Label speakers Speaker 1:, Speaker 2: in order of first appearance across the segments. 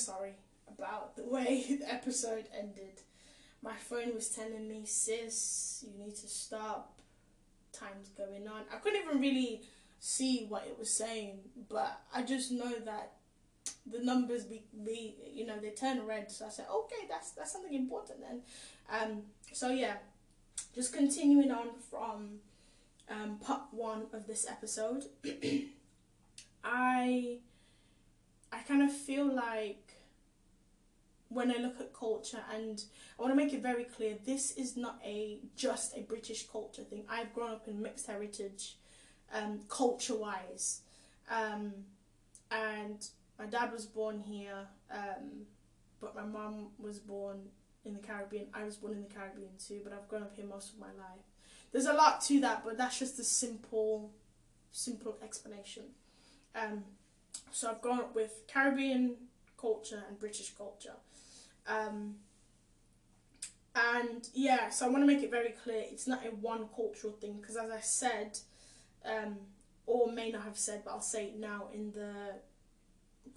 Speaker 1: sorry about the way the episode ended. My phone was telling me, sis, you need to stop. Time's going on. I couldn't even really see what it was saying, but I just know that the numbers be, be you know they turn red. So I said, okay, that's that's something important then. Um, so yeah, just continuing on from um, part one of this episode. I I kind of feel like when I look at culture, and I want to make it very clear, this is not a just a British culture thing. I've grown up in mixed heritage, um, culture wise, um, and my dad was born here, um, but my mum was born in the Caribbean. I was born in the Caribbean too, but I've grown up here most of my life. There's a lot to that, but that's just a simple, simple explanation. Um, so I've grown up with Caribbean culture and British culture. Um, and yeah, so I want to make it very clear it's not a one cultural thing because, as I said, um, or may not have said, but I'll say it now in the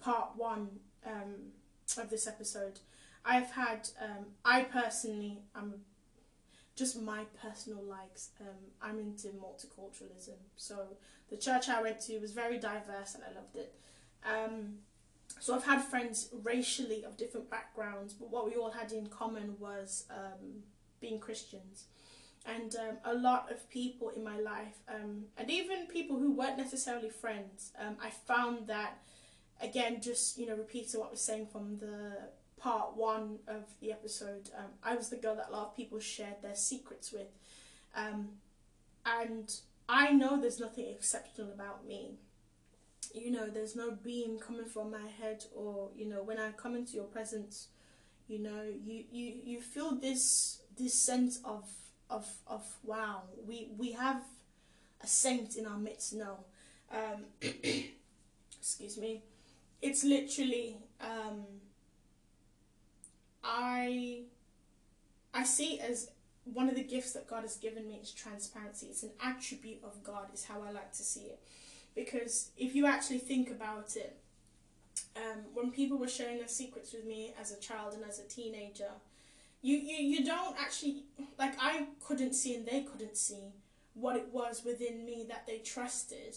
Speaker 1: part one um, of this episode. I've had, um, I personally, I'm just my personal likes. Um, I'm into multiculturalism, so the church I went to was very diverse and I loved it. Um, so I've had friends racially of different backgrounds, but what we all had in common was um, being Christians. And um, a lot of people in my life, um, and even people who weren't necessarily friends, um, I found that, again, just you know, repeating what I was saying from the part one of the episode, um, I was the girl that a lot of people shared their secrets with. Um, and I know there's nothing exceptional about me you know there's no beam coming from my head or you know when i come into your presence you know you you you feel this this sense of of of wow we we have a saint in our midst now. Um excuse me. It's literally um i i see as one of the gifts that god has given me is transparency. It's an attribute of god is how i like to see it because if you actually think about it, um, when people were sharing their secrets with me as a child and as a teenager, you, you, you don't actually, like, I couldn't see and they couldn't see what it was within me that they trusted.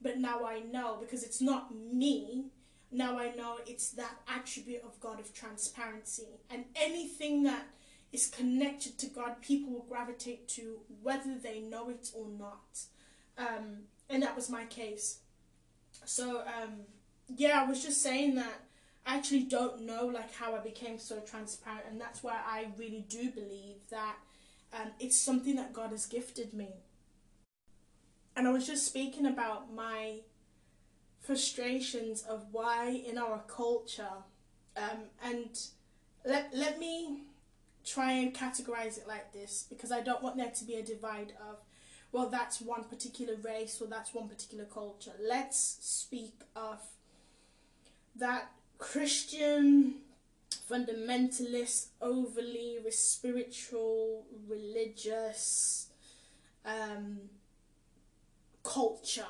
Speaker 1: But now I know because it's not me. Now I know it's that attribute of God of transparency. And anything that is connected to God, people will gravitate to whether they know it or not. Um, and that was my case. So um, yeah, I was just saying that I actually don't know like how I became so transparent, and that's why I really do believe that um, it's something that God has gifted me. And I was just speaking about my frustrations of why in our culture, um, and let let me try and categorize it like this because I don't want there to be a divide of well, that's one particular race or that's one particular culture. Let's speak of that Christian fundamentalist, overly spiritual, religious um, culture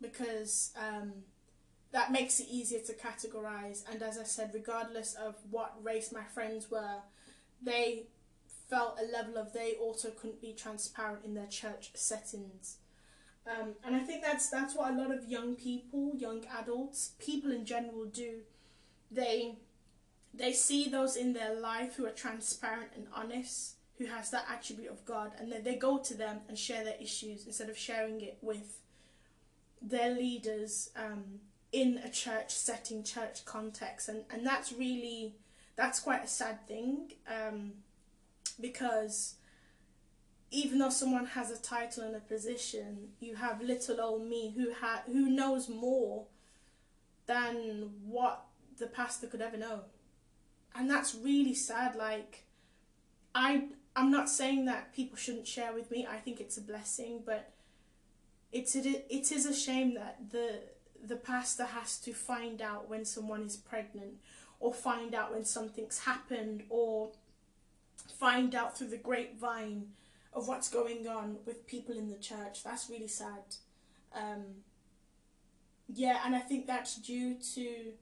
Speaker 1: because um, that makes it easier to categorize. And as I said, regardless of what race my friends were, they felt a level of they also couldn't be transparent in their church settings. Um, and I think that's that's what a lot of young people, young adults, people in general do. They they see those in their life who are transparent and honest, who has that attribute of God, and then they go to them and share their issues instead of sharing it with their leaders um, in a church setting, church context, and and that's really that's quite a sad thing. Um, because even though someone has a title and a position, you have little old me who ha- who knows more than what the pastor could ever know. And that's really sad. Like, I I'm not saying that people shouldn't share with me. I think it's a blessing, but it's it, it is a shame that the the pastor has to find out when someone is pregnant or find out when something's happened or find out through the grapevine of what's going on with people in the church. That's really sad. Um, yeah, and I think that's due to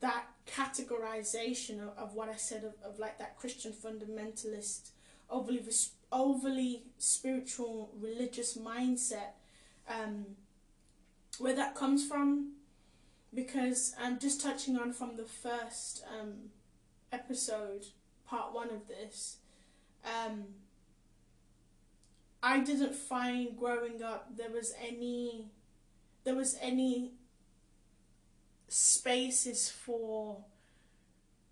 Speaker 1: that categorization of, of what I said of, of like that Christian fundamentalist, overly overly spiritual religious mindset, um, where that comes from, because I'm just touching on from the first um, episode, part one of this. Um, I didn't find growing up there was any there was any spaces for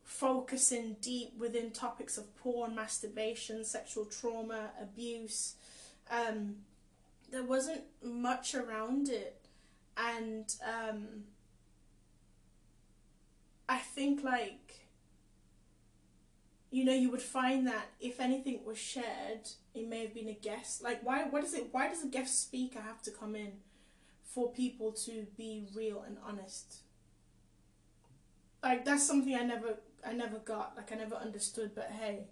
Speaker 1: focusing deep within topics of porn, masturbation, sexual trauma, abuse. Um, there wasn't much around it, and um, I think like you know you would find that if anything was shared, it may have been a guest. Like why? What is it? Why does a guest speaker have to come in for people to be real and honest? like that's something I never I never got like I never understood but hey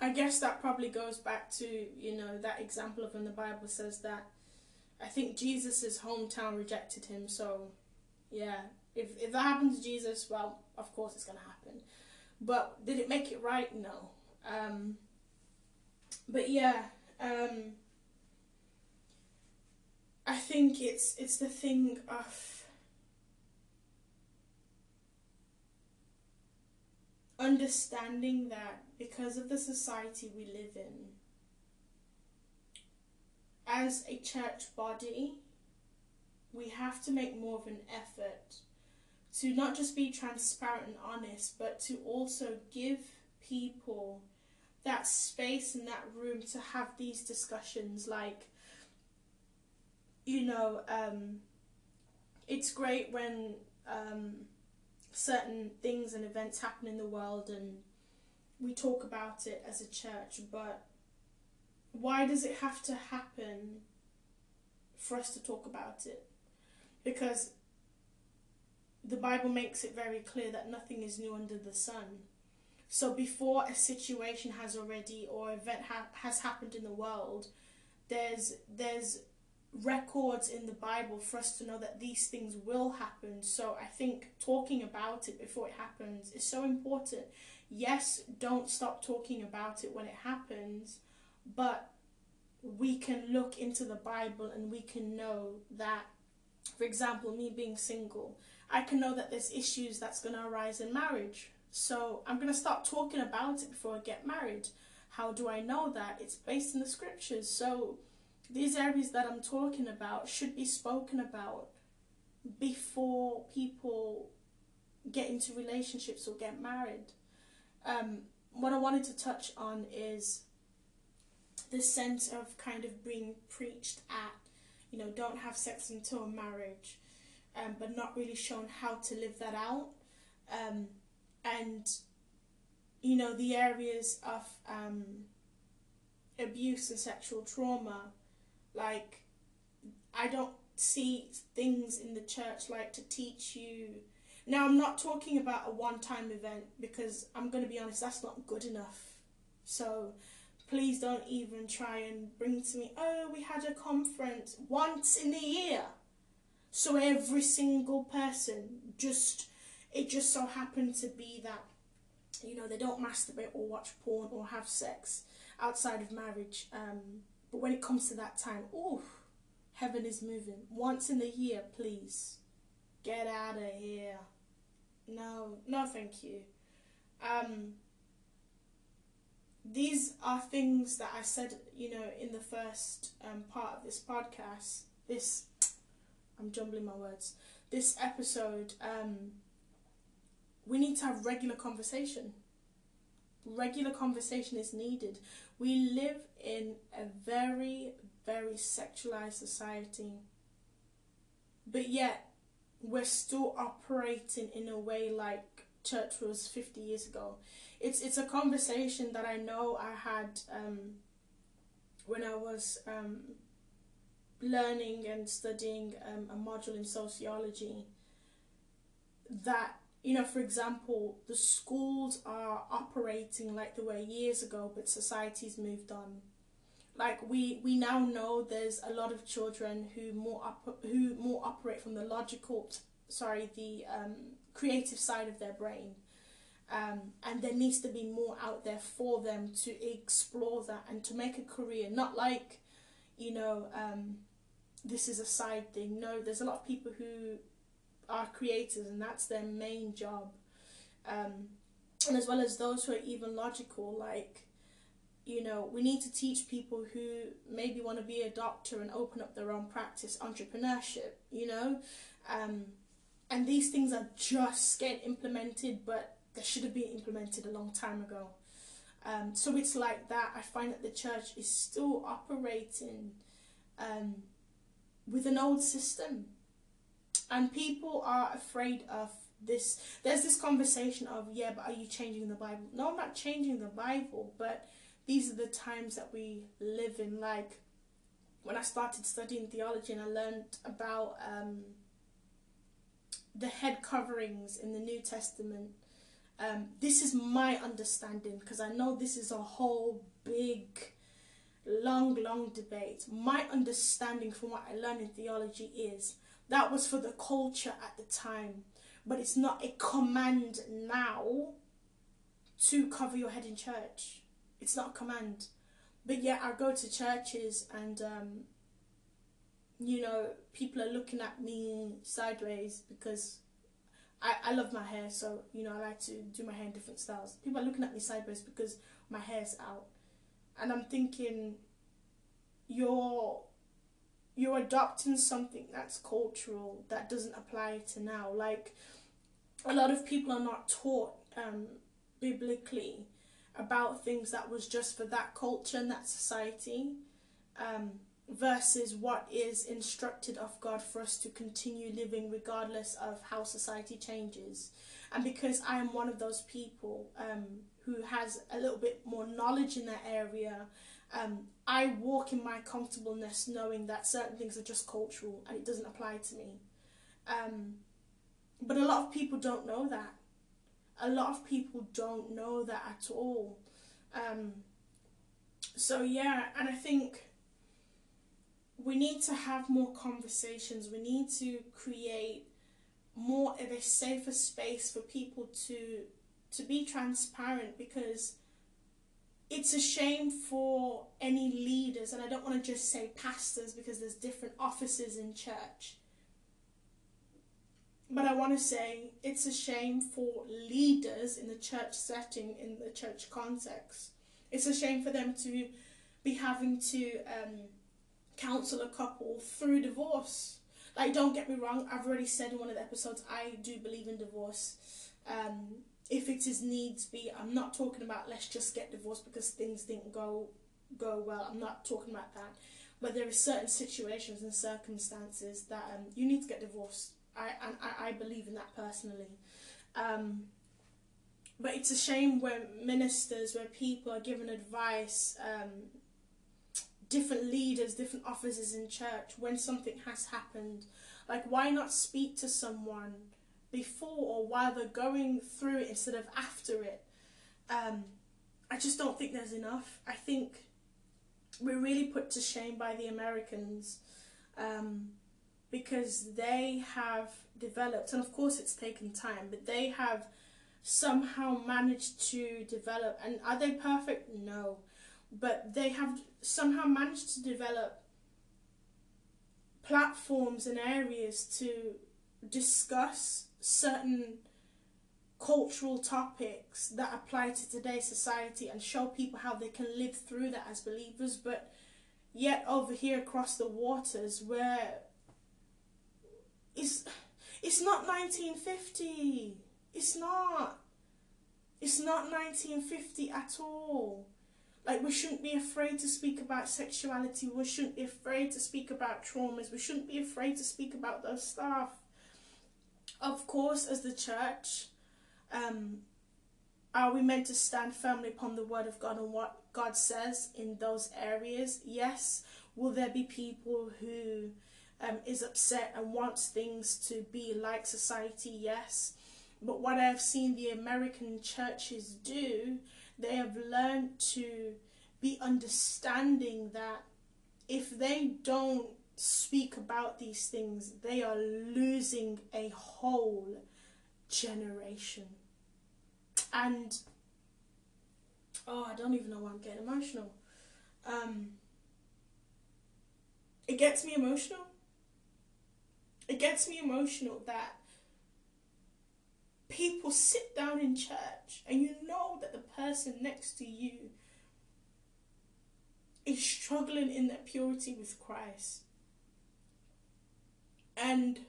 Speaker 1: I guess that probably goes back to you know that example of when the Bible says that I think Jesus's hometown rejected him so yeah if if that happened to Jesus well of course it's to happen but did it make it right? No. Um but yeah um I think it's it's the thing of understanding that because of the society we live in, as a church body, we have to make more of an effort to not just be transparent and honest, but to also give people that space and that room to have these discussions. Like, you know, um, it's great when um, certain things and events happen in the world and we talk about it as a church, but why does it have to happen for us to talk about it? Because the Bible makes it very clear that nothing is new under the sun. So before a situation has already or event ha- has happened in the world, there's there's records in the Bible for us to know that these things will happen. So I think talking about it before it happens is so important. Yes, don't stop talking about it when it happens, but we can look into the Bible and we can know that, for example, me being single, I can know that there's issues that's going to arise in marriage. So I'm going to start talking about it before I get married. How do I know that? It's based in the scriptures. So these areas that I'm talking about should be spoken about before people get into relationships or get married. Um, what I wanted to touch on is the sense of kind of being preached at, you know, don't have sex until marriage, um, but not really shown how to live that out. Um, and, you know, the areas of um, abuse and sexual trauma like, I don't see things in the church like to teach you. Now, I'm not talking about a one time event because I'm going to be honest, that's not good enough. So, please don't even try and bring to me, oh, we had a conference once in the year. So, every single person just, it just so happened to be that, you know, they don't masturbate or watch porn or have sex outside of marriage. Um, but when it comes to that time, oh, heaven is moving. Once in a year, please. Get out of here. No, no, thank you. Um, these are things that I said, you know, in the first um, part of this podcast. This, I'm jumbling my words. This episode, um, we need to have regular conversation. Regular conversation is needed. We live in a very, very sexualized society, but yet we're still operating in a way like church was 50 years ago. It's, it's a conversation that I know I had um, when I was um, learning and studying um, a module in sociology that you know, for example, the schools are operating like they were years ago, but society's moved on. Like we we now know there's a lot of children who more op- who more operate from the logical, sorry, the um, creative side of their brain. Um, and there needs to be more out there for them to explore that and to make a career. Not like, you know, um, this is a side thing. No, there's a lot of people who are creators and that's their main job. Um, and as well as those who are even logical, like, you know, we need to teach people who maybe want to be a doctor and open up their own practice, entrepreneurship, you know. Um, and these things are just getting implemented, but they should have been implemented a long time ago. Um, so it's like that. I find that the church is still operating um, with an old system, and people are afraid of this. There's this conversation of, yeah, but are you changing the Bible? No, I'm not changing the Bible, but these are the times that we live in. Like when I started studying theology and I learned about um, the head coverings in the New Testament um, this is my understanding because I know this is a whole big, long, long debate. My understanding from what I learned in theology is that was for the culture at the time, but it's not a command now to cover your head in church. It's not a command. But yet, I go to churches and, um, you know, people are looking at me sideways because I, I love my hair, so you know I like to do my hair in different styles. People are looking at me sideways because my hair's out, and I'm thinking, you're you're adopting something that's cultural that doesn't apply to now. Like a lot of people are not taught um, biblically about things that was just for that culture and that society. Um, versus what is instructed of God for us to continue living regardless of how society changes. And because I am one of those people um, who has a little bit more knowledge in that area, um, I walk in my comfortableness knowing that certain things are just cultural and it doesn't apply to me. Um, but a lot of people don't know that. A lot of people don't know that at all. Um, so, yeah, and I think we need to have more conversations. We need to create more of a safer space for people to to be transparent because it's a shame for any leaders and I don't want to just say pastors because there's different offices in church. But I want to say it's a shame for leaders in the church setting, in the church context. It's a shame for them to be having to um, counsel a couple through divorce. Like, don't get me wrong, I've already said in one of the episodes, I do believe in divorce. Um, if it is needs be, I'm not talking about let's just get divorced because things didn't go go well. I'm not talking about that. But there are certain situations and circumstances that um, you need to get divorced. I and I, I believe in that personally. Um, but it's a shame when ministers, where people are given advice um, different leaders, different officers in church when something has happened. Like, why not speak to someone before or while they're going through it instead of after it? Um, I just don't think there's enough. I think we're really put to shame by the Americans um, because they have developed, and of course it's taken time, but they have somehow managed to develop. And are they perfect? No but they have somehow managed to develop platforms and areas to discuss certain cultural topics that apply to today's society and show people how they can live through that as believers but yet over here across the waters where it's it's not 1950 it's not it's not 1950 at all like, we shouldn't be afraid to speak about sexuality. We shouldn't be afraid to speak about traumas. We shouldn't be afraid to speak about those stuff. Of course, as the church, um, are we meant to stand firmly upon the word of God and what God says in those areas? Yes. Will there be people who um, is upset and wants things to be like society? Yes. But what I've seen the American churches do they have learned to be understanding that if they don't speak about these things, they are losing a whole generation. And oh, I don't even know why I'm getting emotional. Um, it gets me emotional. It gets me emotional that people sit down in church and you know that the person next to you is struggling in their purity with Christ. And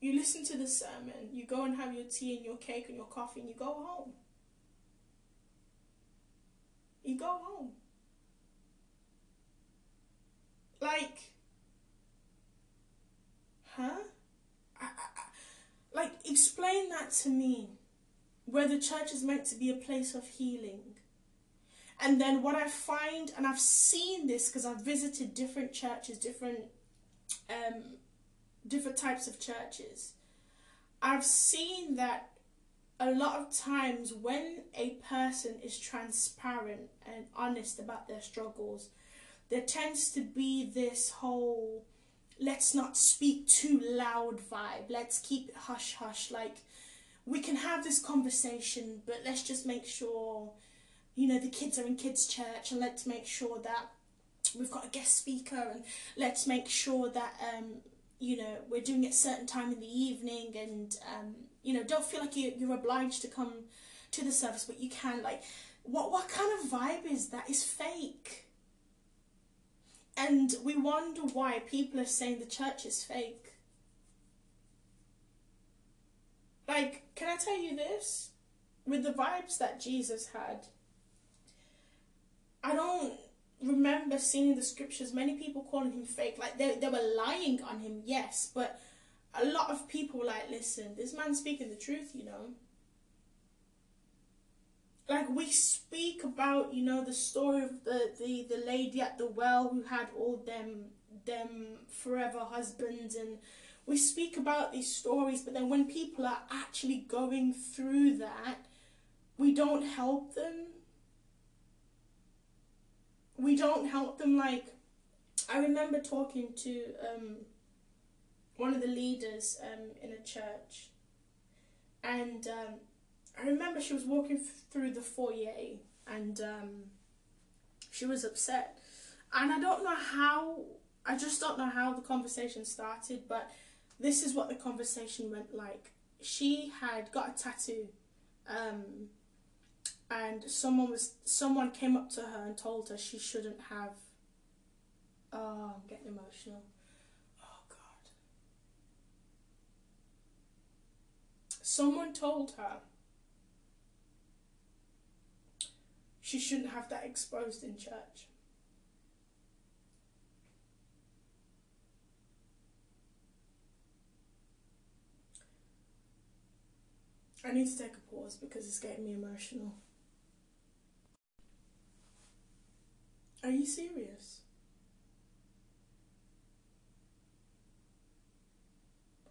Speaker 1: you listen to the sermon, you go and have your tea and your cake and your coffee, and you go home. You go home. Like, huh? Like, explain that to me. Where the church is meant to be a place of healing. And then what I find, and I've seen this because I've visited different churches, different um, different types of churches. I've seen that a lot of times when a person is transparent and honest about their struggles, there tends to be this whole let's not speak too loud vibe. Let's keep it hush hush. Like we can have this conversation, but let's just make sure, you know, the kids are in kids' church and let's make sure that we've got a guest speaker and let's make sure that um, you know we're doing it a certain time in the evening and um, you know don't feel like you, you're obliged to come to the service but you can like what what kind of vibe is that? Is fake. And we wonder why people are saying the church is fake. Like can i tell you this? With the vibes that jesus had i don't remember seeing the scriptures many people calling him fake. Like they, they were lying on him, yes, but a lot of people like, listen, this man's speaking the truth, you know. Like we speak about, you know, the story of the, the, the lady at the well who had all them them forever husbands and we speak about these stories, but then when people are actually going through that, we don't help them we don't help them like I remember talking to um, one of the leaders um, in a church, and um, I remember she was walking through the foyer, and um, she was upset, and I don't know how. I just don't know how the conversation started, but this is what the conversation went like. She had got a tattoo um, and someone was someone came up to her and told her she shouldn't have oh i'm getting emotional. Oh god. Someone told her she shouldn't have that exposed in church. I need to take a pause because it's getting me emotional. Are you serious?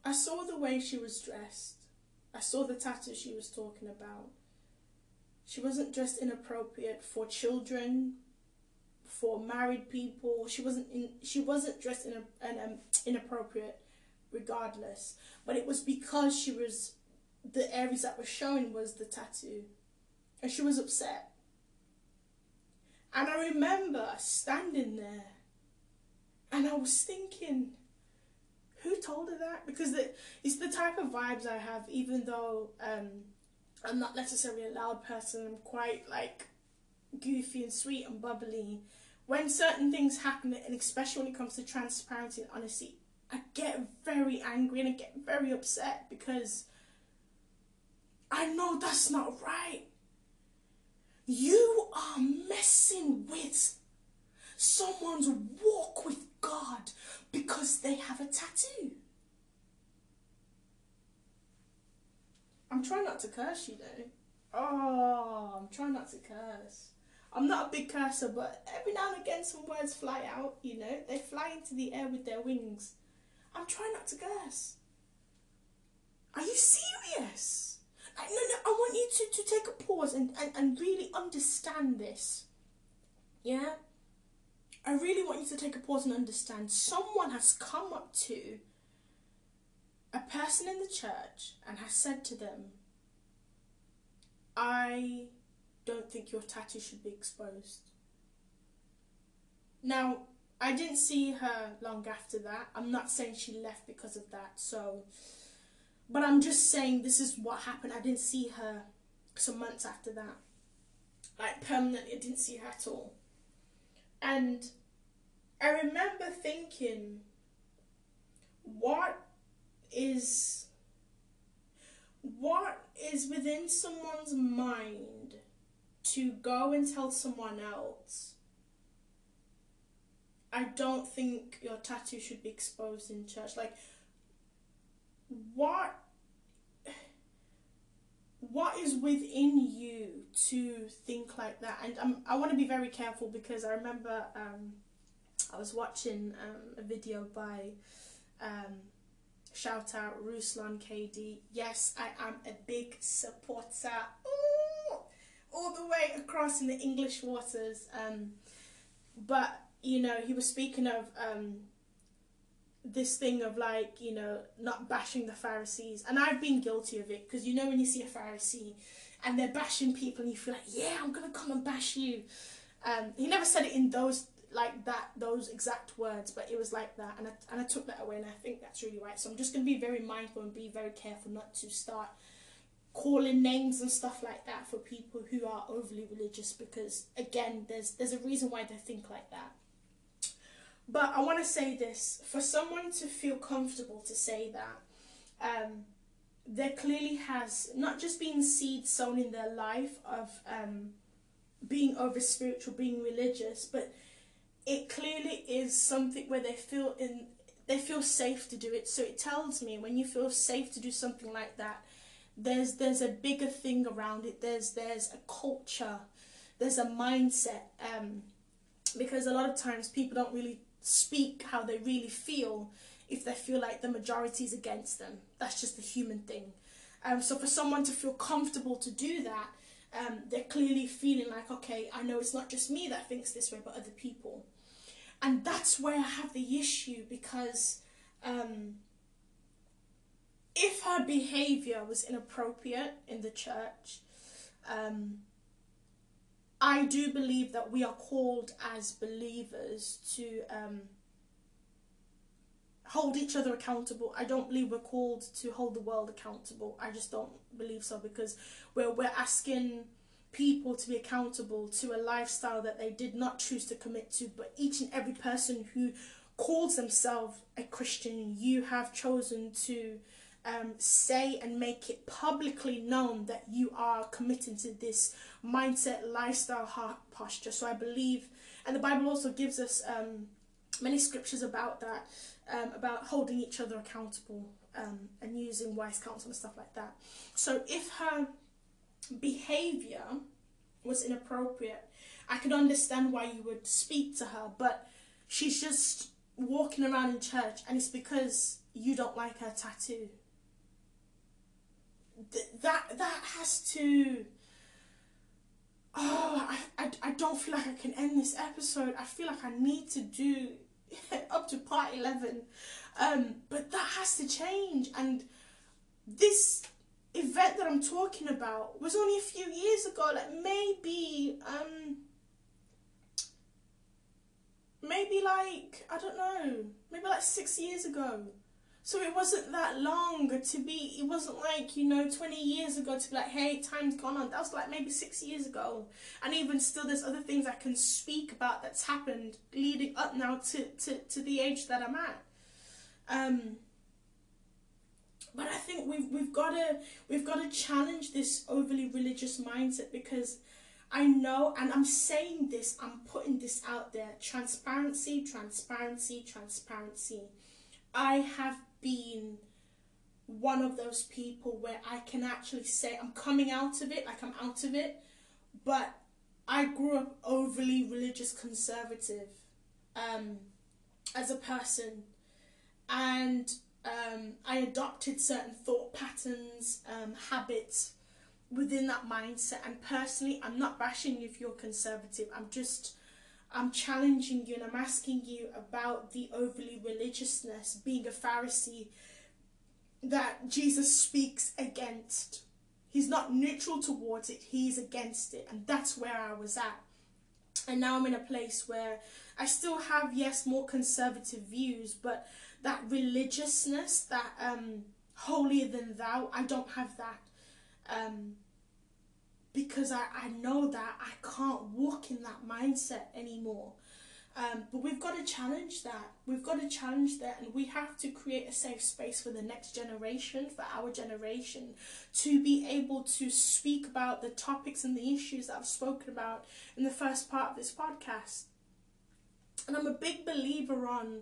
Speaker 1: I saw the way she was dressed. I saw the tattoo she was talking about. She wasn't dressed inappropriate for children, for married people. She wasn't in, she wasn't dressed in a, in, inappropriate regardless. But it was because she was the areas that were showing was the tattoo. And she was upset. And I remember standing there and I was thinking, who told her that? Because it's the type of vibes I have, even though um, I'm not necessarily a loud person, I'm quite like goofy and sweet and bubbly. When certain things happen, and especially when it comes to transparency and honesty, I get very angry and I get very upset because I know that's not right. You are messing with someone's walk with God because they have a tattoo. I'm trying not to curse you though. Oh, I'm trying not to curse. I'm not a big cursor, but every now and again some words fly out, you know. They fly into the air with their wings. I'm trying not to curse. Are you serious? No, no, I want you to, to take a pause and, and, and really understand this. Yeah? I really want you to take a pause and understand. Someone has come up to a person in the church and has said to them, I don't think your tattoo should be exposed. Now, I didn't see her long after that. I'm not saying she left because of that, so. But I'm just saying this is what happened. I didn't see her some months after that. Like, permanently, I didn't see her at all. And I remember thinking, what is what is within someone's mind to go and tell someone else I don't think your tattoo should be exposed in church like what what is within you to think like that and um, I want to be very careful because I remember um, I was watching um, a video by um, shout out Ruslan KD. Yes, I am a big supporter. Ooh, all the way across in the English waters. Um, but you know, he was speaking of um, this thing of like you know not bashing the Pharisees, and I've been guilty of it because you know when you see a Pharisee and they're bashing people, and you feel like, yeah, I'm gonna come and bash you. Um, he never said it in those like that those exact words but it was like that. And I, and I took that away and I think that's really right. So I'm just to be very mindful and be very careful not to start calling names and stuff like that for people who are overly religious because again there's there's a reason why they think like that but I want to say this for someone to feel comfortable to say that um, there clearly has not just been seeds sown in their life of um, being over spiritual being religious but it clearly is something where they feel in they feel safe to do it. So it tells me when you feel safe to do something like that, there's there's a bigger thing around it. There's there's a culture, there's a mindset. Um, because a lot of times people don't really speak how they really feel if they feel like the majority is against them. That's just the human thing. Um, so for someone to feel comfortable to do that, um, they're clearly feeling like, okay, I know it's not just me that thinks this way, but other people. And that's where I have the issue because um, if her behavior was inappropriate in the church, um, I do believe that we are called as believers to um, hold each other accountable. I don't believe we're called to hold the world accountable. I just don't believe so because we're we're asking people to be accountable to a lifestyle that they did not choose to commit to, but each and every person who calls themselves a Christian, you have chosen to um, say and make it publicly known that you are committing to this mindset, lifestyle, heart posture. So I believe, and the Bible also gives us um, many scriptures about that, um, about holding each other accountable um, and using wise counsel and stuff like that. So if her behavior was inappropriate. I could understand why you would speak to her, but she's just walking around in church and it's because you don't like her tattoo. Th- that that has to oh I, I, I don't feel like I can end this episode. I feel like I need to do up to part 11 um, but that has to change and this event that I'm talking about was only a few years ago, like maybe um maybe like I don't know, maybe like six years ago. So it wasn't that long to be it wasn't like, you know, twenty years ago to be like, hey, time's gone on. That was like maybe six years ago. And even still there's other things I can speak about that's happened leading up now to, to, to the age that I'm at. Um but I think we've we've got to we've got to challenge this overly religious mindset because I know, and I'm saying this, I'm putting this out there: transparency, transparency, transparency. I have been one of those people where I can actually say I'm coming out of it, like I'm out of it, but I grew up overly religious conservative um, as a person, and um, I adopted certain thought patterns, um, habits within that mindset. And personally, I'm not bashing you if you're conservative. I'm just, I'm challenging you and I'm asking you about the overly religiousness, being a Pharisee, that Jesus speaks against. He's not neutral towards it, he's against it. And that's where I was at. And now I'm in a place where I still have, yes, more conservative views, but that religiousness, that um, holier than thou, I don't have that. Um, because I, I know that I can't walk in that mindset anymore. Um, but we've got to challenge that. We've got to challenge that, and we have to create a safe space for the next generation, for our generation, to be able to speak about the topics and the issues that I've spoken about in the first part of this podcast. And I'm a big believer on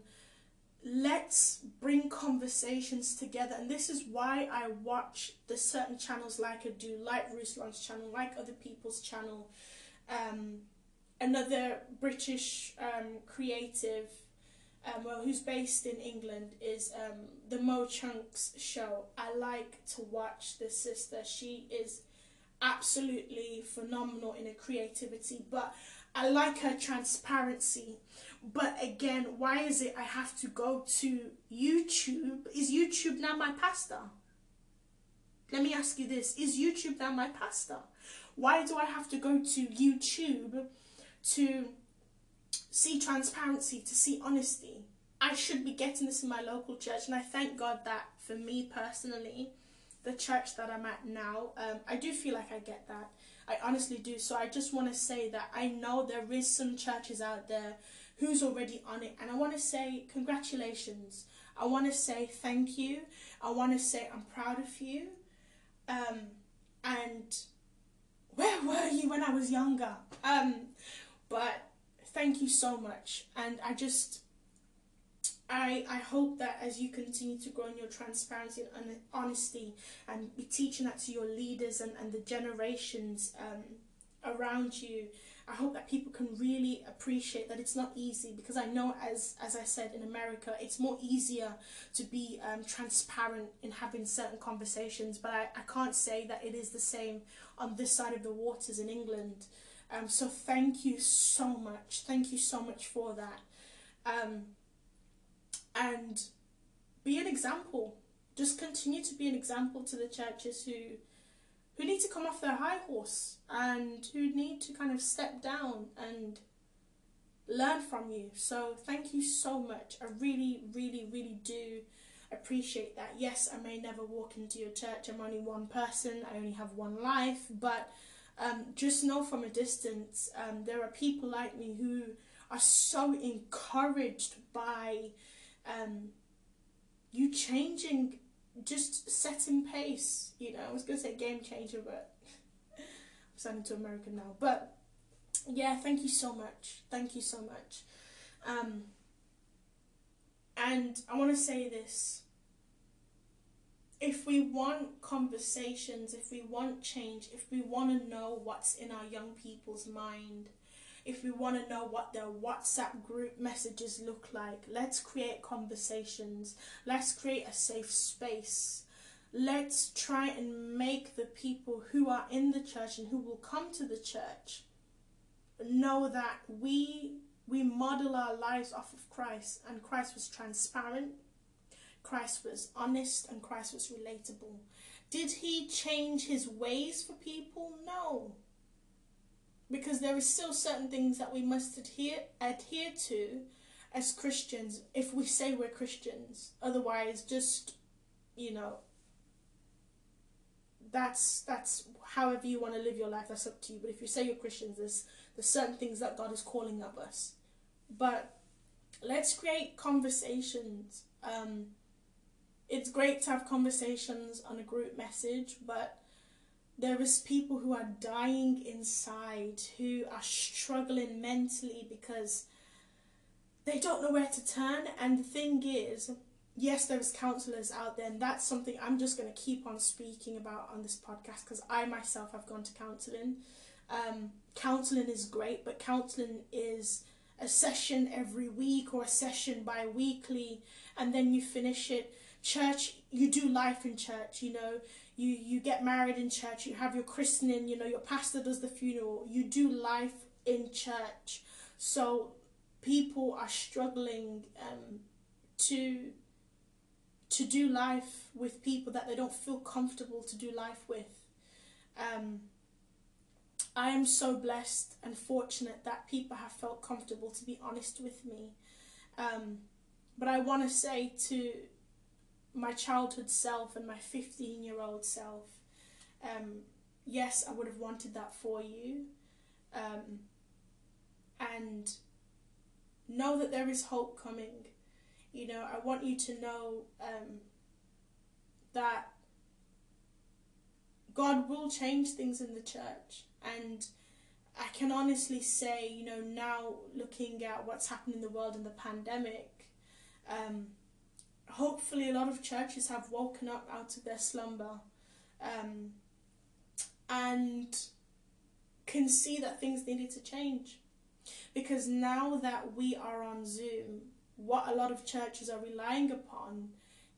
Speaker 1: let's bring conversations together. And this is why i watch the certain channels like i do like ruslan's channel like other people's channel. Um, another british um, creative um, well who's based in england is um, the mo chunks show. I like to watch this sister. She is absolutely phenomenal in her creativity but i like her transparency but again, why is it I have to go to YouTube? Is YouTube now my pastor? Let me ask you this Is YouTube now my pastor? Why do I have to go to YouTube to see transparency, to see honesty? I should be getting this in my local church, and I thank God that for me personally, the church that I'm at now, um, I do feel like I get that. I honestly do. So I just want to say that I know there is some churches out there who's already on it. And I want to say congratulations. I want to say thank you. I want to say I'm proud of you. Um, and where were you when I was younger? Um, but thank you so much. And I just, I, I hope that as you continue to grow in your transparency and honesty and be teaching that to your leaders and, and the generations um, around you, I hope that people can really appreciate that it's not easy because I know as as I said in America it's more easier to be um, transparent in having certain conversations but I, I can't say that it is the same on this side of the waters in England. Um, so thank you so much. Thank you so much for that. Um, and be an example. Just continue to be an example to the churches who who need to come off their high horse and who need to kind of step down and learn from you. So thank you so much. I really, really, really do appreciate that. Yes, I may never walk into your church. I'm only one person. I only have one life. But um, just know from a distance, um, there are people like me who are so encouraged by um, you changing just setting pace. You know, I was gonna say game changer, but I'm sounding to American now. But yeah, thank you so much. Thank you so much. Um, and I want to say this. If we want conversations, if we want change, if we want to know what's in our young people's mind, if we want to know what their WhatsApp group messages look like, let's create conversations. Let's create a safe space. Let's try and make the people who are in the church and who will come to the church know that we we model our lives off of Christ and Christ was transparent, Christ was honest and Christ was relatable. Did he change his ways for people? No because there is still certain things that we must adhere adhere to as Christians if we say we're Christians. Otherwise, just you know, that's that's however you want to live your life. That's up to you. But if you say you're Christians, there's there's certain things that God is calling of us. But let's create conversations. Um, it's great to have conversations on a group message, but there is people who are dying inside who are struggling mentally because they don't know where to turn. And the thing is yes there's counselors out there and that's something i'm just going to keep on speaking about on this podcast because i myself have gone to counseling. Um, counseling is great but counseling is a session every week or a session bi-weekly and then you finish it. Church you do life in church you know you you get married in church you have your christening you know your pastor does the funeral you do life in church so people are struggling um, to to do life with people that they don't feel comfortable to do life with. Um, I am so blessed and fortunate that people have felt comfortable to be honest with me. Um, but I want to say to my childhood self and my 15 year old self, um, yes, I would have wanted that for you. Um, and know that there is hope coming. You know, I want you to know um, that God will change things in the church. And I can honestly say, you know, now looking at what's happened in the world in the pandemic, um, hopefully a lot of churches have woken up out of their slumber um, and can see that things needed to change. Because now that we are on Zoom, what a lot of churches are relying upon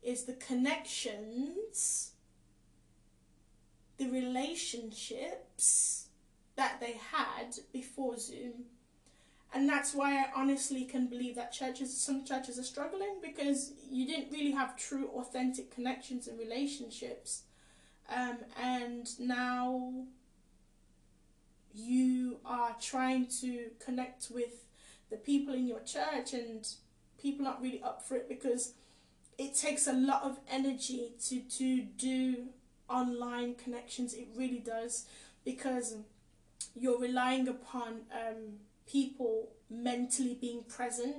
Speaker 1: is the connections, the relationships that they had before Zoom. And that's why I honestly can believe that churches, some churches are struggling because you didn't really have true, authentic connections and relationships. Um, and now you are trying to connect with the people in your church and people aren't really up for it because it takes a lot of energy to to do online connections it really does because you're relying upon um, people mentally being present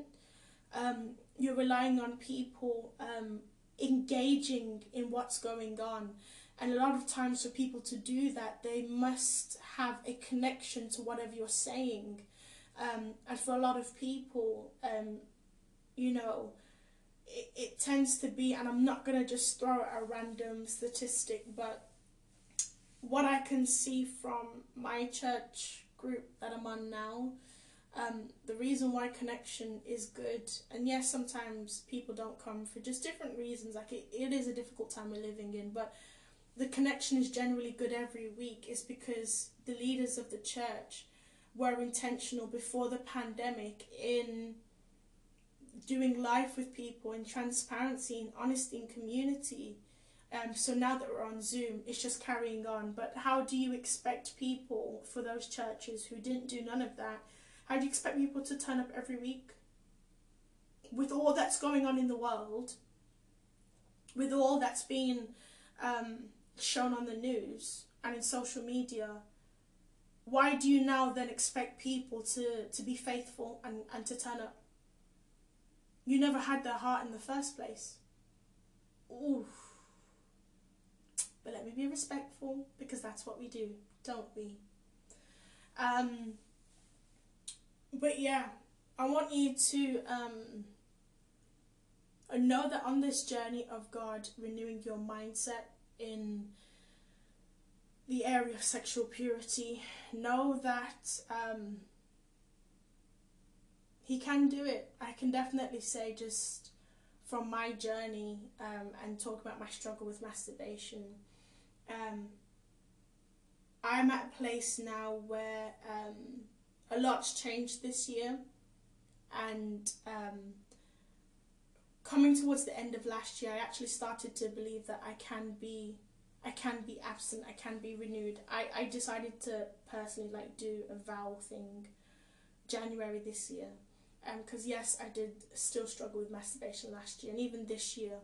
Speaker 1: um, you're relying on people um, engaging in what's going on and a lot of times for people to do that, they must have a connection to whatever you're saying. Um, and for a lot of people, um, you know, it, it tends to be, and I'm not going to just throw out a random statistic, but what I can see from my church group that I'm on now, um, the reason why connection is good, and yes, sometimes people don't come for just different reasons, like it, it is a difficult time we're living in, but the connection is generally good every week is because the leaders of the church were intentional before the pandemic in doing life with people in transparency and honesty and community. Um, so now that we're on Zoom, it's just carrying on. But how do you expect people for those churches who didn't do none of that? How do you expect people to turn up every week? With all that's going on in the world, with all that's been um, shown on the news and in social media, why do you now then expect people to, to be faithful and, and to turn up? You never had their heart in the first place. Oof. But let me be respectful because that's what we do, don't we? Um, but yeah, I want you to um, know that on this journey of God renewing your mindset in the area of sexual purity know that um, he can do it. I can definitely say just from my journey um, and talk about my struggle with masturbation. Um, I'm at a place now where um, a lot's changed this year and um, coming towards the end of last year, I actually started to believe that I can be, I can be absent, I can be renewed. I, I decided to personally like do a vow thing, January this year, because um, yes, I did still struggle with masturbation last year and even this year.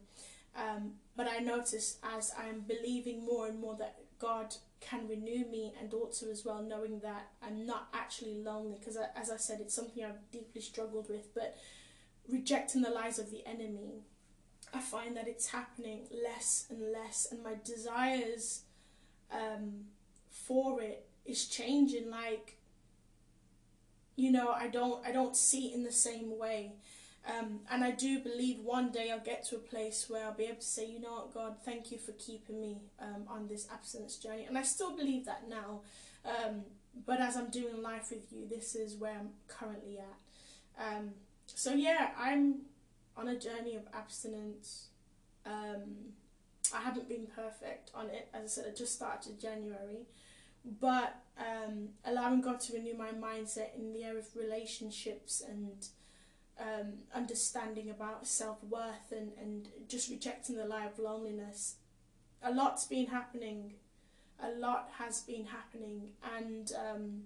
Speaker 1: Um, but I noticed as I'm believing more and more that God can renew me and also as well knowing that I'm not actually lonely because as I said it's something I've deeply struggled with but rejecting the lies of the enemy, I find that it's happening less and less, and my desires um, for it is changing. Like, you know, I don't, I don't see it in the same way. Um, and I do believe one day I'll get to a place where I'll be able to say, you know what, God, thank you for keeping me um, on this abstinence journey. And I still believe that now. Um, but as I'm doing life with you, this is where I'm currently at. Um, so yeah, I'm on a journey of abstinence. Um, I haven't been perfect on it. As I said, I just started January, but um, allowing God to renew my mindset in the area of relationships and um, understanding about self worth and, and just rejecting the lie of loneliness. A lot's been happening. A lot has been happening. And um,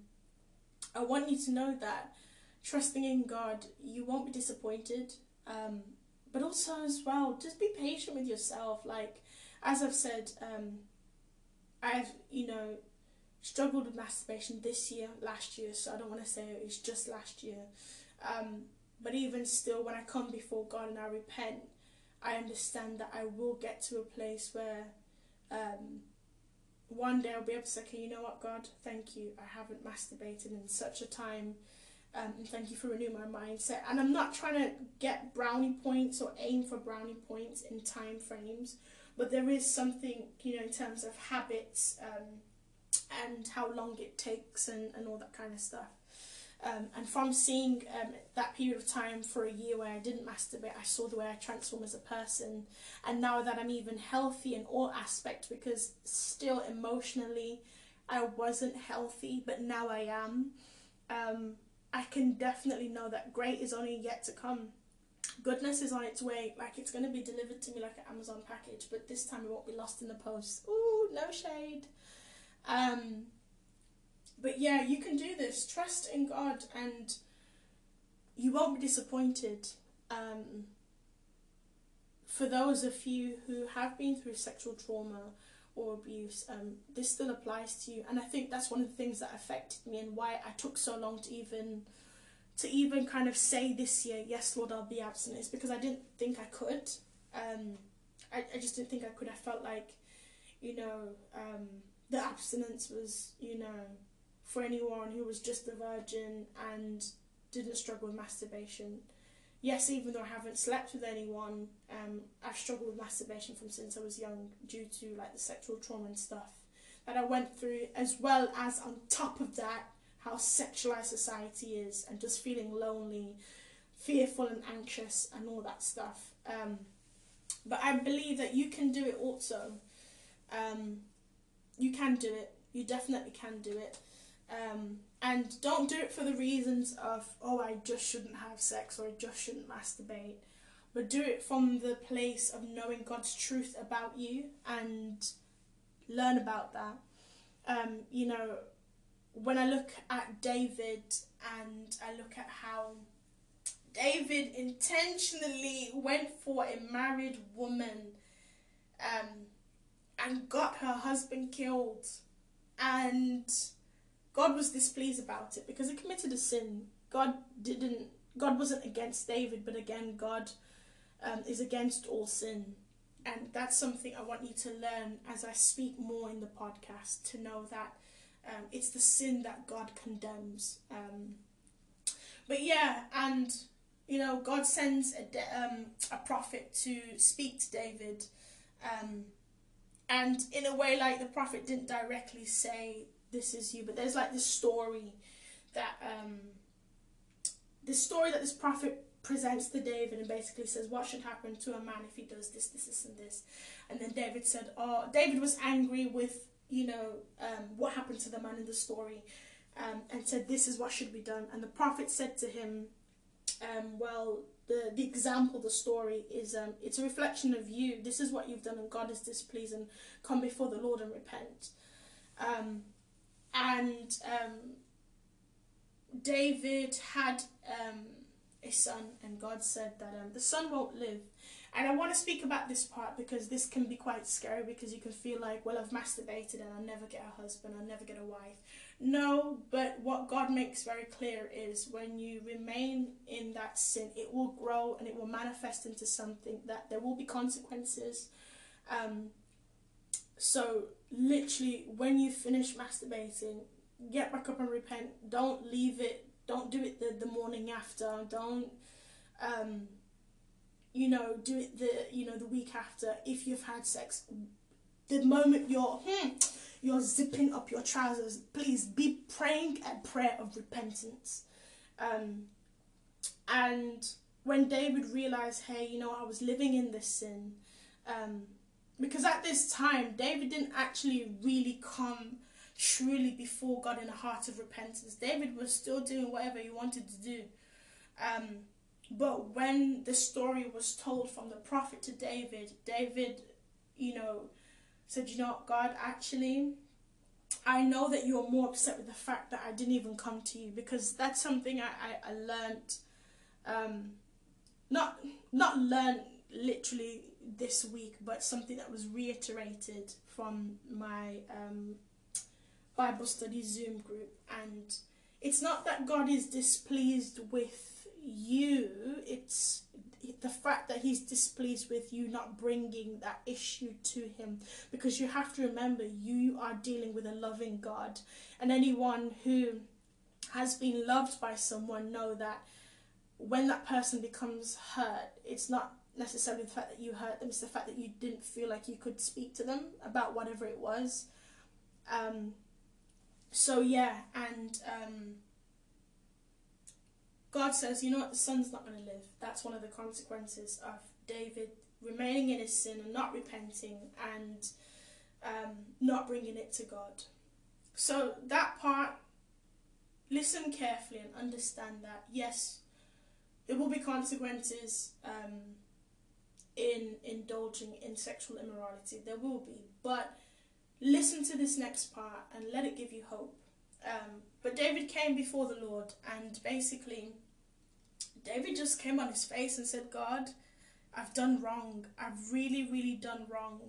Speaker 1: I want you to know that trusting in God, you won't be disappointed. Um, but also, as well, just be patient with yourself. Like, as I've said, um, I've, you know, struggled with masturbation this year, last year, so I don't want to say it's just last year. Um, but even still, when I come before God and I repent, I understand that I will get to a place where um, one day I'll be able to say, okay, you know what, God, thank you. I haven't masturbated in such a time. Um, and thank you for renewing my mindset. And I'm not trying to get brownie points or aim for brownie points in time frames, but there is something, you know, in terms of habits um, and how long it takes and, and all that kind of stuff. Um, and from seeing um, that period of time for a year where I didn't masturbate, I saw the way I transformed as a person. And now that I'm even healthy in all aspects, because still emotionally I wasn't healthy, but now I am, um, I can definitely know that great is only yet to come. Goodness is on its way, like it's going to be delivered to me like an Amazon package, but this time it won't be lost in the post. Ooh, no shade. Um, but yeah, you can do this. Trust in God and you won't be disappointed. Um, for those of you who have been through sexual trauma or abuse, um, this still applies to you. And I think that's one of the things that affected me and why I took so long to even to even kind of say this year, yes, Lord, I'll be absent, is because I didn't think I could. Um, I, I just didn't think I could. I felt like, you know, um, the abstinence was, you know, for anyone who was just a virgin and didn't struggle with masturbation. Yes, even though I haven't slept with anyone, um, I've struggled with masturbation from since I was young due to like the sexual trauma and stuff that I went through, as well as on top of that, how sexualized society is and just feeling lonely, fearful and anxious and all that stuff. Um, but I believe that you can do it also. Um, you can do it. You definitely can do it. Um, and don't do it for the reasons of, oh, I just shouldn't have sex or I just shouldn't masturbate. But do it from the place of knowing God's truth about you and learn about that. Um, you know, when I look at David and I look at how David intentionally went for a married woman um, and got her husband killed and God was displeased about it because he committed a sin. God didn't. God wasn't against David, but again, God um, is against all sin, and that's something I want you to learn as I speak more in the podcast. To know that um, it's the sin that God condemns. Um, but yeah, and you know, God sends a, um, a prophet to speak to David. Um, and in a way, like the prophet didn't directly say this is you. But there's like this story that um, this story that this prophet presents to David and basically says what should happen to a man if he does this, this, this, and this. And then David said, "Oh, David was angry with you know um, what happened to the man in the story." Um, and said, "This is what should be done." And the prophet said to him, um, "Well, the the example, the story is um, it's a reflection of you. This is what you've done, and God is displeased. And come before the Lord and repent." And um, David had um, a son, and God said that um, the son won't live. And I want to speak about this part because this can be quite scary because you can feel like, well, I've masturbated and I'll never get a husband, I'll never get a wife. No, but what God makes very clear is when you remain in that sin, it will grow and it will manifest into something that there will be consequences. Um, so literally, when you finish masturbating, get back up and repent. Don't leave it. Don't do it the, the morning after. Don't, um, you know, do it the you know the week after if you've had sex. The moment you're hmm, you're zipping up your trousers, please be praying a prayer of repentance. Um, and when David realized, hey, you know, I was living in this sin. Um, because at this time, David didn't actually really come truly before God in a heart of repentance. David was still doing whatever he wanted to do. Um, but when the story was told from the prophet to David, David, you know, said, you know what, God, actually, I know that you're more upset with the fact that I didn't even come to you because that's something I, I, I learned, um, not, not learned literally this week, but something that was reiterated from my um, Bible study Zoom group. And it's not that God is displeased with you, it's the fact that He's displeased with you not bringing that issue to Him. Because you have to remember, you are dealing with a loving God. And anyone who has been loved by someone know that when that person becomes hurt, it's not necessarily the fact that you hurt them, it's the fact that you didn't feel like you could speak to them about whatever it was. Um, so, yeah, and um, God says, you know what, the son's not going to live. That's one of the consequences of David remaining in his sin and not repenting and um, not bringing it to God. So, that part, listen carefully and understand that, yes, there will be consequences. Um, in indulging in sexual immorality. There will be. But listen to this next part and let it give you hope. Um, but David came before the Lord and basically David just came on his face and said, God, I've done wrong. I've really, really done wrong.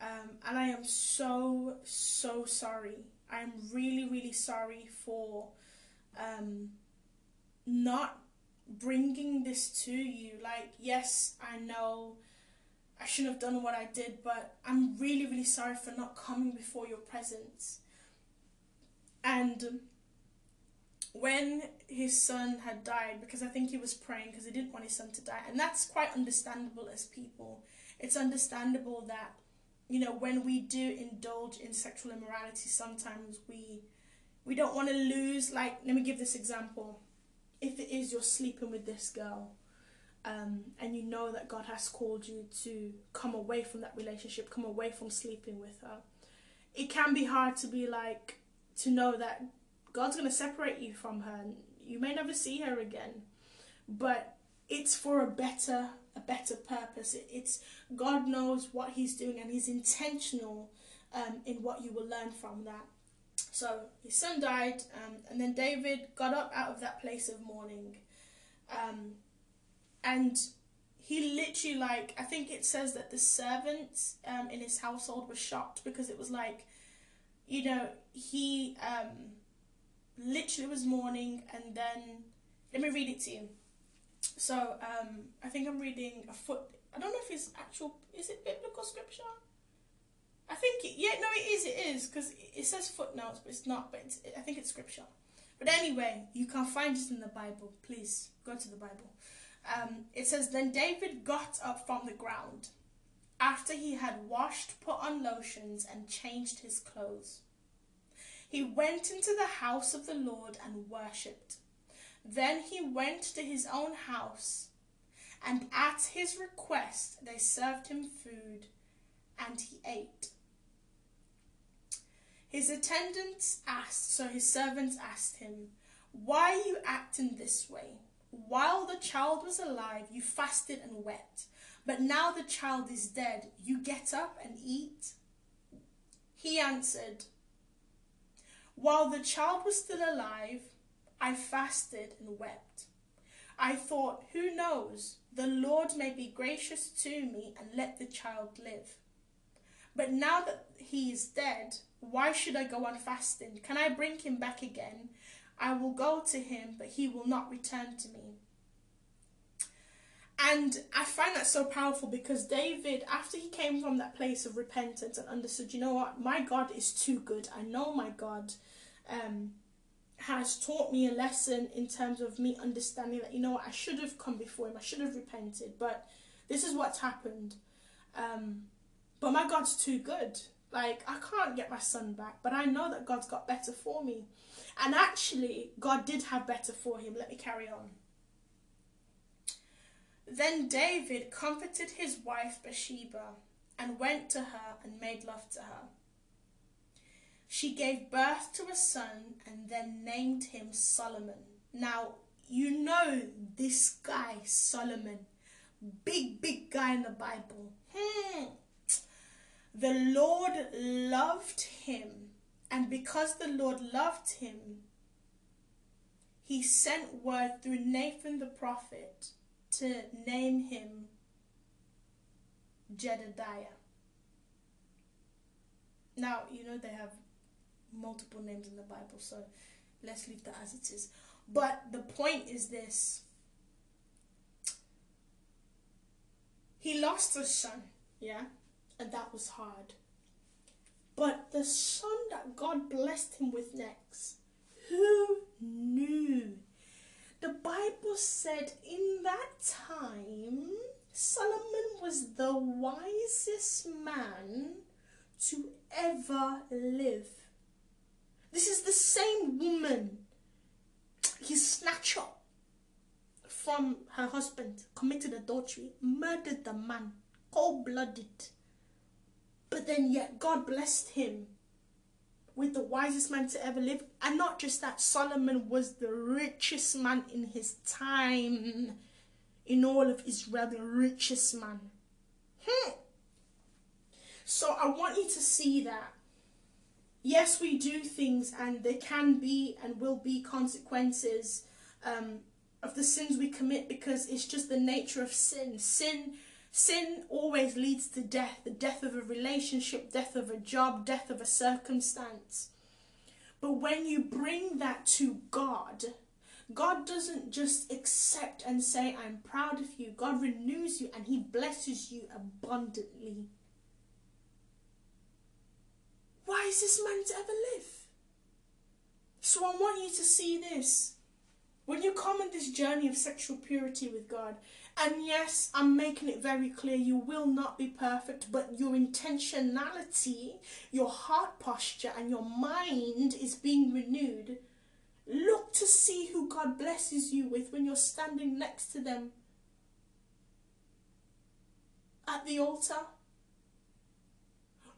Speaker 1: Um, and I am so, so sorry. I am really, really sorry for um, not bringing this to. Like, yes, I know I shouldn't have done what I did, but I'm really, really sorry for not coming before your presence. And when his son had died, because I think he was praying because he didn't want his son to die, and that's quite understandable as people. It's understandable that, you know, when we do indulge in sexual immorality, sometimes we we don't want to lose. Like, let me give this example if it is you're sleeping with this girl um, and you know that God has called you to come away from that relationship, come away from sleeping with her, it can be hard to be like, to know that God's going to separate you from her. And you may never see her again, but it's for a better, a better purpose. It, it's God knows what He's doing, and He's intentional um, in what you will learn from that. So his son died, um, and then David got up out of that place of mourning. Um, and he literally, like, I think it says that the servants um, in his household were shocked because it was like, you know, he um, literally was mourning, and then, let me read it to you. So, um, I think I'm reading a foot, I don't know if it's actual, is it biblical scripture? I think, it, yeah, no, it is, it is, because it says footnotes, but it's not, but it's, I think it's scripture. But anyway, you can't find it in the Bible. Please go to the Bible. Um, it says, Then David got up from the ground after he had washed, put on lotions, and changed his clothes. He went into the house of the Lord and worshipped. Then he went to his own house, and at his request they served him food, and he ate. His attendants asked, so his servants asked him, Why are you acting this way? While the child was alive, you fasted and wept, but now the child is dead, you get up and eat? He answered, While the child was still alive, I fasted and wept. I thought, Who knows? The Lord may be gracious to me and let the child live. But now that he is dead, why should I go on fasting? Can I bring him back again? I will go to him, but he will not return to me. And I find that so powerful because David, after he came from that place of repentance and understood, you know what, my God is too good. I know my God um, has taught me a lesson in terms of me understanding that, you know what, I should have come before him, I should have repented, but this is what's happened. Um, but my God's too good. Like, I can't get my son back, but I know that God's got better for me. And actually, God did have better for him. Let me carry on. Then David comforted his wife Bathsheba and went to her and made love to her. She gave birth to a son and then named him Solomon. Now, you know this guy, Solomon, big, big guy in the Bible. Hmm. The Lord loved him, and because the Lord loved him, he sent word through Nathan the prophet to name him Jedediah. Now, you know they have multiple names in the Bible, so let's leave that as it is. But the point is this he lost a son, yeah, and that was hard. But the son that God blessed him with next, who knew? The Bible said in that time, Solomon was the wisest man to ever live. This is the same woman he snatched up from her husband, committed adultery, murdered the man, cold blooded. But then, yet, God blessed him with the wisest man to ever live. And not just that, Solomon was the richest man in his time. In all of Israel, the richest man. Hmm. So I want you to see that yes, we do things, and there can be and will be consequences um, of the sins we commit because it's just the nature of sin. Sin. Sin always leads to death the death of a relationship, death of a job, death of a circumstance. But when you bring that to God, God doesn't just accept and say, I'm proud of you. God renews you and He blesses you abundantly. Why is this man to ever live? So I want you to see this. When you come on this journey of sexual purity with God, and yes, I'm making it very clear you will not be perfect, but your intentionality, your heart posture, and your mind is being renewed. Look to see who God blesses you with when you're standing next to them at the altar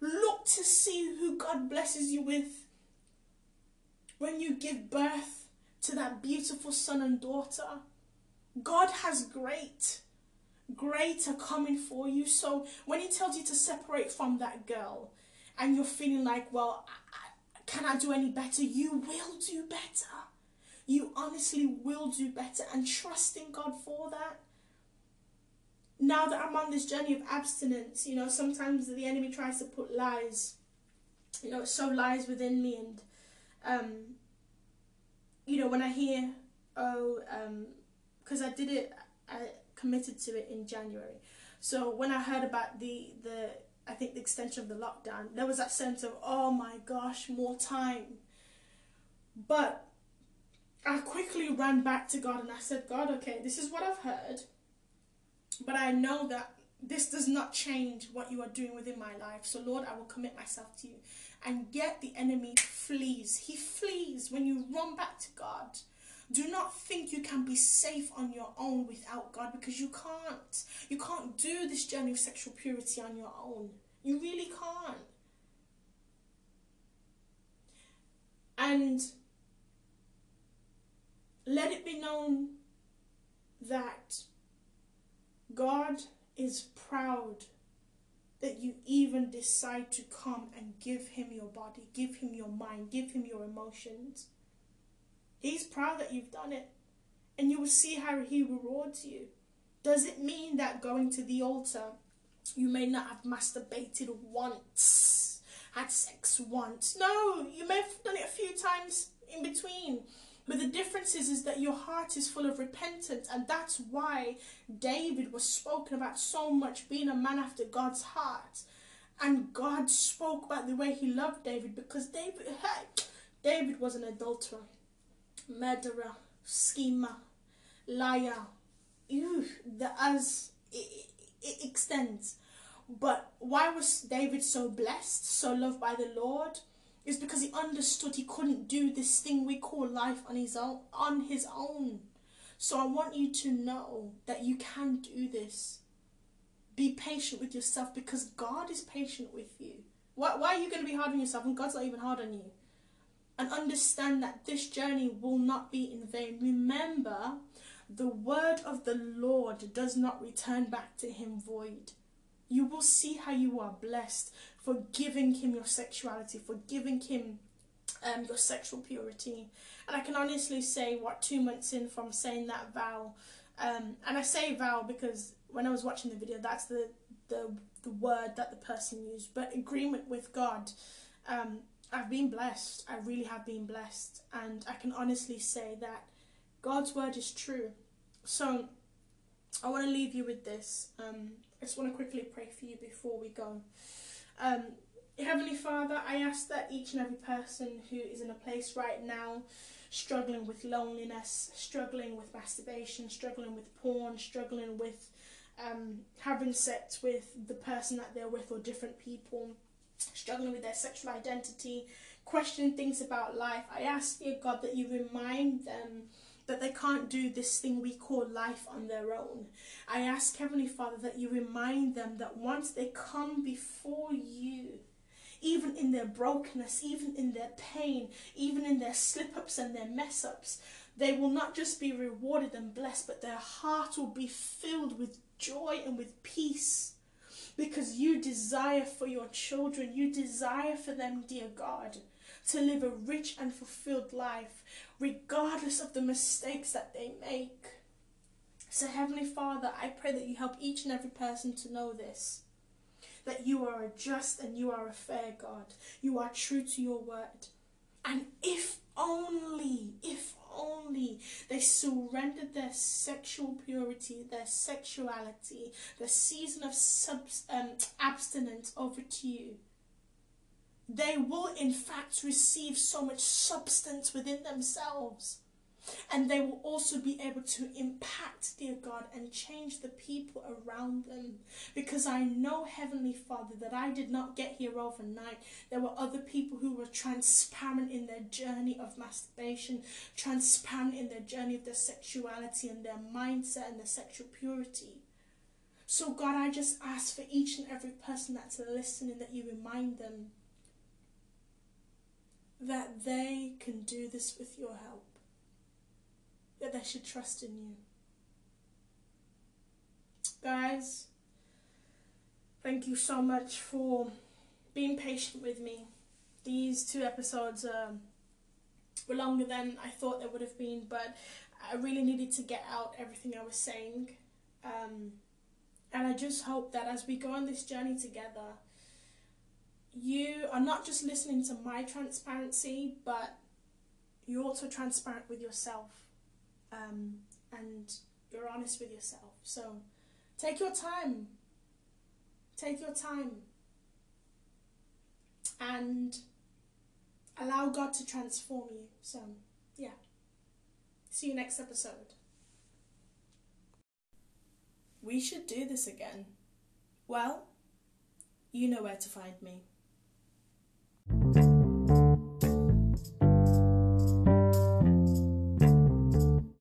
Speaker 1: Look to see who God blesses you with when you give birth to that beautiful son and daughter. God has great, greater coming for you. So when He tells you to separate from that girl and you're feeling like, well, can I do any better? You will do better. You honestly will do better and trust in God for that now that I'm on this journey of abstinence, you know, sometimes the enemy tries to put lies, you know, so lies within me. And, um, you know, when I hear, oh, because I did it, I committed to it in January. So when I heard about the, the, I think the extension of the lockdown, there was that sense of, oh my gosh, more time. But I quickly ran back to God and I said, God, okay, this is what I've heard but I know that this does not change what you are doing within my life. So, Lord, I will commit myself to you. And yet the enemy flees. He flees when you run back to God. Do not think you can be safe on your own without God because you can't. You can't do this journey of sexual purity on your own. You really can't. And let it be known that God is proud that you even decide to come and give him your body, give him your mind, give him your emotions. He's proud that you've done it. And you will see how he rewards you. Does it mean that going to the altar, you may not have masturbated once, had sex once? No, you may have done it a few times in between. But the difference is, is that your heart is full of repentance, and that's why David was spoken about so much, being a man after God's heart. And God spoke about the way he loved David because David, David was an adulterer, murderer, schemer, liar. Ew, the as it, it extends. But why was David so blessed, so loved by the Lord? is because he understood he couldn't do this thing we call life on his own on his own. So I want you to know that you can do this. Be patient with yourself because God is patient with you. Why, why are you going to be hard on yourself when God's not even hard on you? And understand that this journey will not be in vain. Remember, the word of the Lord does not return back to him void. You will see how you are blessed for giving him your sexuality, for giving him um, your sexual purity. And I can honestly say, what, two months in from saying that vow, um, and I say vow because when I was watching the video, that's the, the, the word that the person used, but agreement with God. Um, I've been blessed. I really have been blessed. And I can honestly say that God's word is true. So I want to leave you with this. Um, I just want to quickly pray for you before we go. Um, Heavenly Father, I ask that each and every person who is in a place right now struggling with loneliness, struggling with masturbation, struggling with porn, struggling with um, having sex with the person that they're with or different people, struggling with their sexual identity, questioning things about life, I ask, dear God, that you remind them that they can't do this thing we call life on their own. I ask, Heavenly Father, that you remind them that once they come before you, even in their brokenness, even in their pain, even in their slip ups and their mess ups, they will not just be rewarded and blessed, but their heart will be filled with joy and with peace. Because you desire for your children, you desire for them, dear God, to live a rich and fulfilled life, regardless of the mistakes that they make. So, Heavenly Father, I pray that you help each and every person to know this that you are a just and you are a fair God. You are true to your word. And if only, if only they surrendered their sexual purity, their sexuality, the season of subs, um, abstinence over to you, they will in fact receive so much substance within themselves. And they will also be able to impact, dear God, and change the people around them. Because I know, Heavenly Father, that I did not get here overnight. There were other people who were transparent in their journey of masturbation, transparent in their journey of their sexuality and their mindset and their sexual purity. So, God, I just ask for each and every person that's listening that you remind them that they can do this with your help, that they should trust in you. Guys, thank you so much for being patient with me. These two episodes um, were longer than I thought they would have been, but I really needed to get out everything I was saying. Um, and I just hope that as we go on this journey together, you are not just listening to my transparency, but you're also transparent with yourself um, and you're honest with yourself. So take your time. Take your time. And allow God to transform you. So, yeah. See you next episode. We should do this again. Well, you know where to find me.